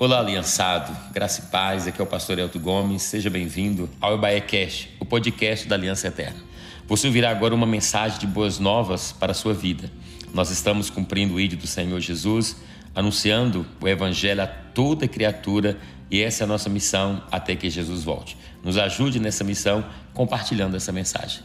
Olá, aliançado. Graça e paz. Aqui é o pastor Elton Gomes. Seja bem-vindo ao Ebaé Cast, o podcast da Aliança Eterna. Você ouvirá agora uma mensagem de boas novas para a sua vida. Nós estamos cumprindo o ídolo do Senhor Jesus, anunciando o evangelho a toda criatura e essa é a nossa missão até que Jesus volte. Nos ajude nessa missão compartilhando essa mensagem.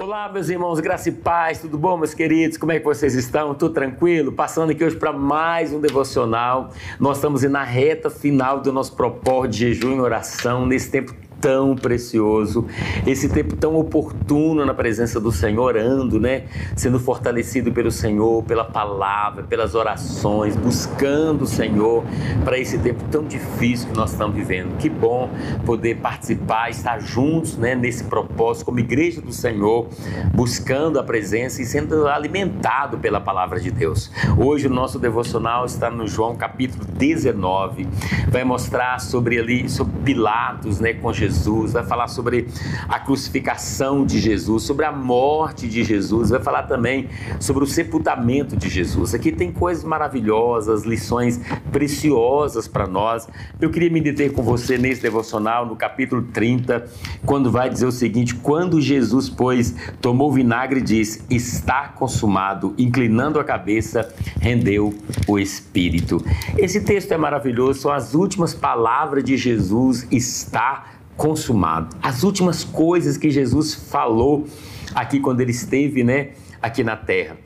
Olá, meus irmãos, graça e paz, tudo bom, meus queridos? Como é que vocês estão? Tudo tranquilo? Passando aqui hoje para mais um devocional. Nós estamos na reta final do nosso propósito de jejum e oração, nesse tempo tão precioso, esse tempo tão oportuno na presença do Senhor, orando, né? Sendo fortalecido pelo Senhor, pela palavra, pelas orações, buscando o Senhor para esse tempo tão difícil que nós estamos vivendo. Que bom poder participar, estar juntos, né, nesse propósito como igreja do Senhor, buscando a presença e sendo alimentado pela palavra de Deus. Hoje o nosso devocional está no João capítulo 19. Vai mostrar sobre ali sobre Pilatos, né, com Jesus Jesus, vai falar sobre a crucificação de Jesus, sobre a morte de Jesus, vai falar também sobre o sepultamento de Jesus. Aqui tem coisas maravilhosas, lições preciosas para nós. Eu queria me deter com você nesse devocional, no capítulo 30, quando vai dizer o seguinte: quando Jesus, pois, tomou vinagre e disse: Está consumado, inclinando a cabeça, rendeu o Espírito. Esse texto é maravilhoso, são as últimas palavras de Jesus: Está consumado. As últimas coisas que Jesus falou aqui quando ele esteve, né, aqui na terra.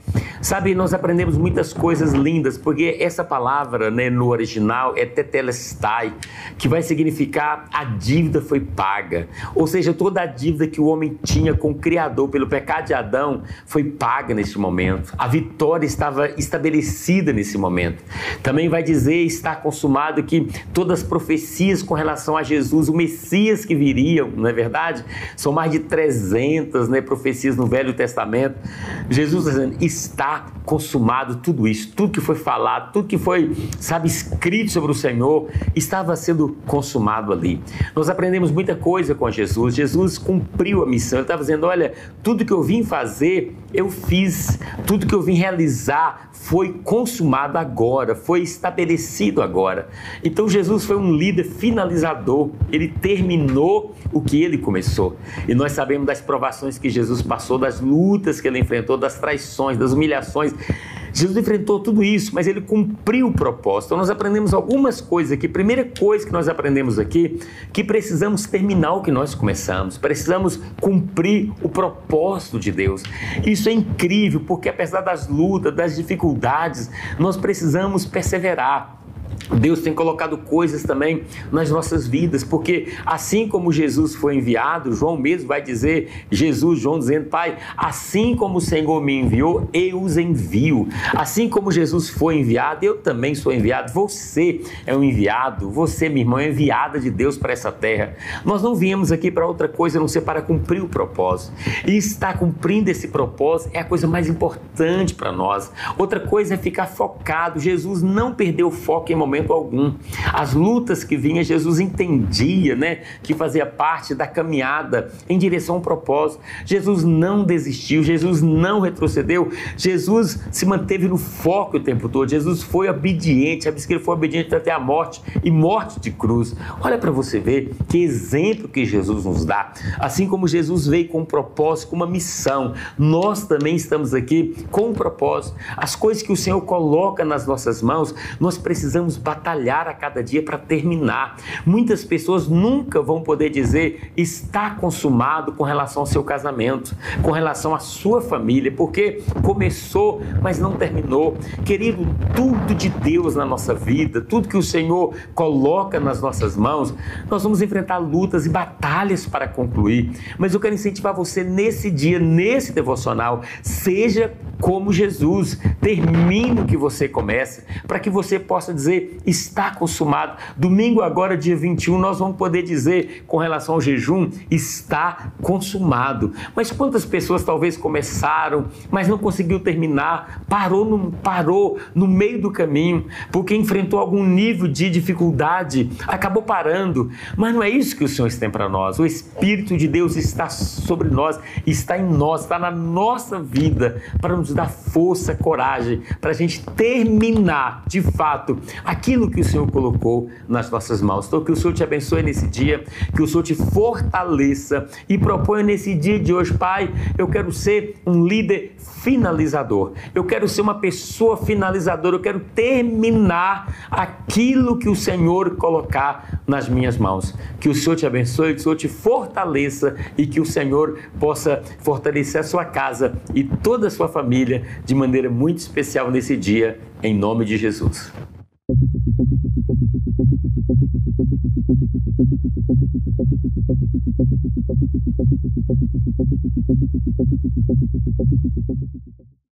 Sabe, nós aprendemos muitas coisas lindas, porque essa palavra né, no original é tetelestai, que vai significar a dívida foi paga. Ou seja, toda a dívida que o homem tinha com o Criador pelo pecado de Adão foi paga neste momento. A vitória estava estabelecida nesse momento. Também vai dizer, está consumado, que todas as profecias com relação a Jesus, o Messias que viria, não é verdade? São mais de 300 né, profecias no Velho Testamento. Jesus está está consumado tudo isso, tudo que foi falado, tudo que foi, sabe, escrito sobre o Senhor, estava sendo consumado ali. Nós aprendemos muita coisa com Jesus. Jesus cumpriu a missão. Ele estava dizendo: olha, tudo que eu vim fazer, eu fiz. Tudo que eu vim realizar foi consumado agora, foi estabelecido agora. Então Jesus foi um líder finalizador. Ele terminou o que ele começou. E nós sabemos das provações que Jesus passou, das lutas que ele enfrentou, das traições, das humilhações Jesus enfrentou tudo isso, mas ele cumpriu o propósito. Então nós aprendemos algumas coisas aqui. Primeira coisa que nós aprendemos aqui, que precisamos terminar o que nós começamos. Precisamos cumprir o propósito de Deus. Isso é incrível, porque apesar das lutas, das dificuldades, nós precisamos perseverar. Deus tem colocado coisas também nas nossas vidas, porque assim como Jesus foi enviado, João mesmo vai dizer, Jesus, João dizendo, Pai, assim como o Senhor me enviou, eu os envio. Assim como Jesus foi enviado, eu também sou enviado. Você é um enviado, você, minha irmã, é enviada de Deus para essa terra. Nós não viemos aqui para outra coisa, a não ser para cumprir o propósito. E estar cumprindo esse propósito é a coisa mais importante para nós. Outra coisa é ficar focado. Jesus não perdeu o foco em momento momento algum. As lutas que vinha, Jesus entendia, né, que fazia parte da caminhada em direção ao propósito. Jesus não desistiu, Jesus não retrocedeu, Jesus se manteve no foco o tempo todo. Jesus foi obediente, sabe que ele foi obediente até a morte e morte de cruz. Olha para você ver que exemplo que Jesus nos dá. Assim como Jesus veio com um propósito, com uma missão, nós também estamos aqui com um propósito. As coisas que o Senhor coloca nas nossas mãos, nós precisamos batalhar a cada dia para terminar. Muitas pessoas nunca vão poder dizer está consumado com relação ao seu casamento, com relação à sua família, porque começou, mas não terminou. Querido, tudo de Deus na nossa vida, tudo que o Senhor coloca nas nossas mãos, nós vamos enfrentar lutas e batalhas para concluir. Mas eu quero incentivar você nesse dia, nesse devocional, seja como Jesus, termine o que você começa, para que você possa dizer está consumado. Domingo agora, dia 21, nós vamos poder dizer com relação ao jejum está consumado. Mas quantas pessoas talvez começaram, mas não conseguiu terminar, parou no, parou no meio do caminho, porque enfrentou algum nível de dificuldade, acabou parando. Mas não é isso que o Senhor tem para nós. O Espírito de Deus está sobre nós, está em nós, está na nossa vida para nos dar força, coragem, para a gente terminar de fato aquilo que o Senhor colocou nas nossas mãos. Então, que o Senhor te abençoe nesse dia, que o Senhor te fortaleça e proponha nesse dia de hoje, Pai, eu quero ser um líder finalizador. Eu quero ser uma pessoa finalizadora, eu quero terminar aquilo que o Senhor colocar nas minhas mãos. Que o Senhor te abençoe, que o Senhor te fortaleça e que o Senhor possa fortalecer a sua casa e toda a sua família de maneira muito especial nesse dia, em nome de Jesus.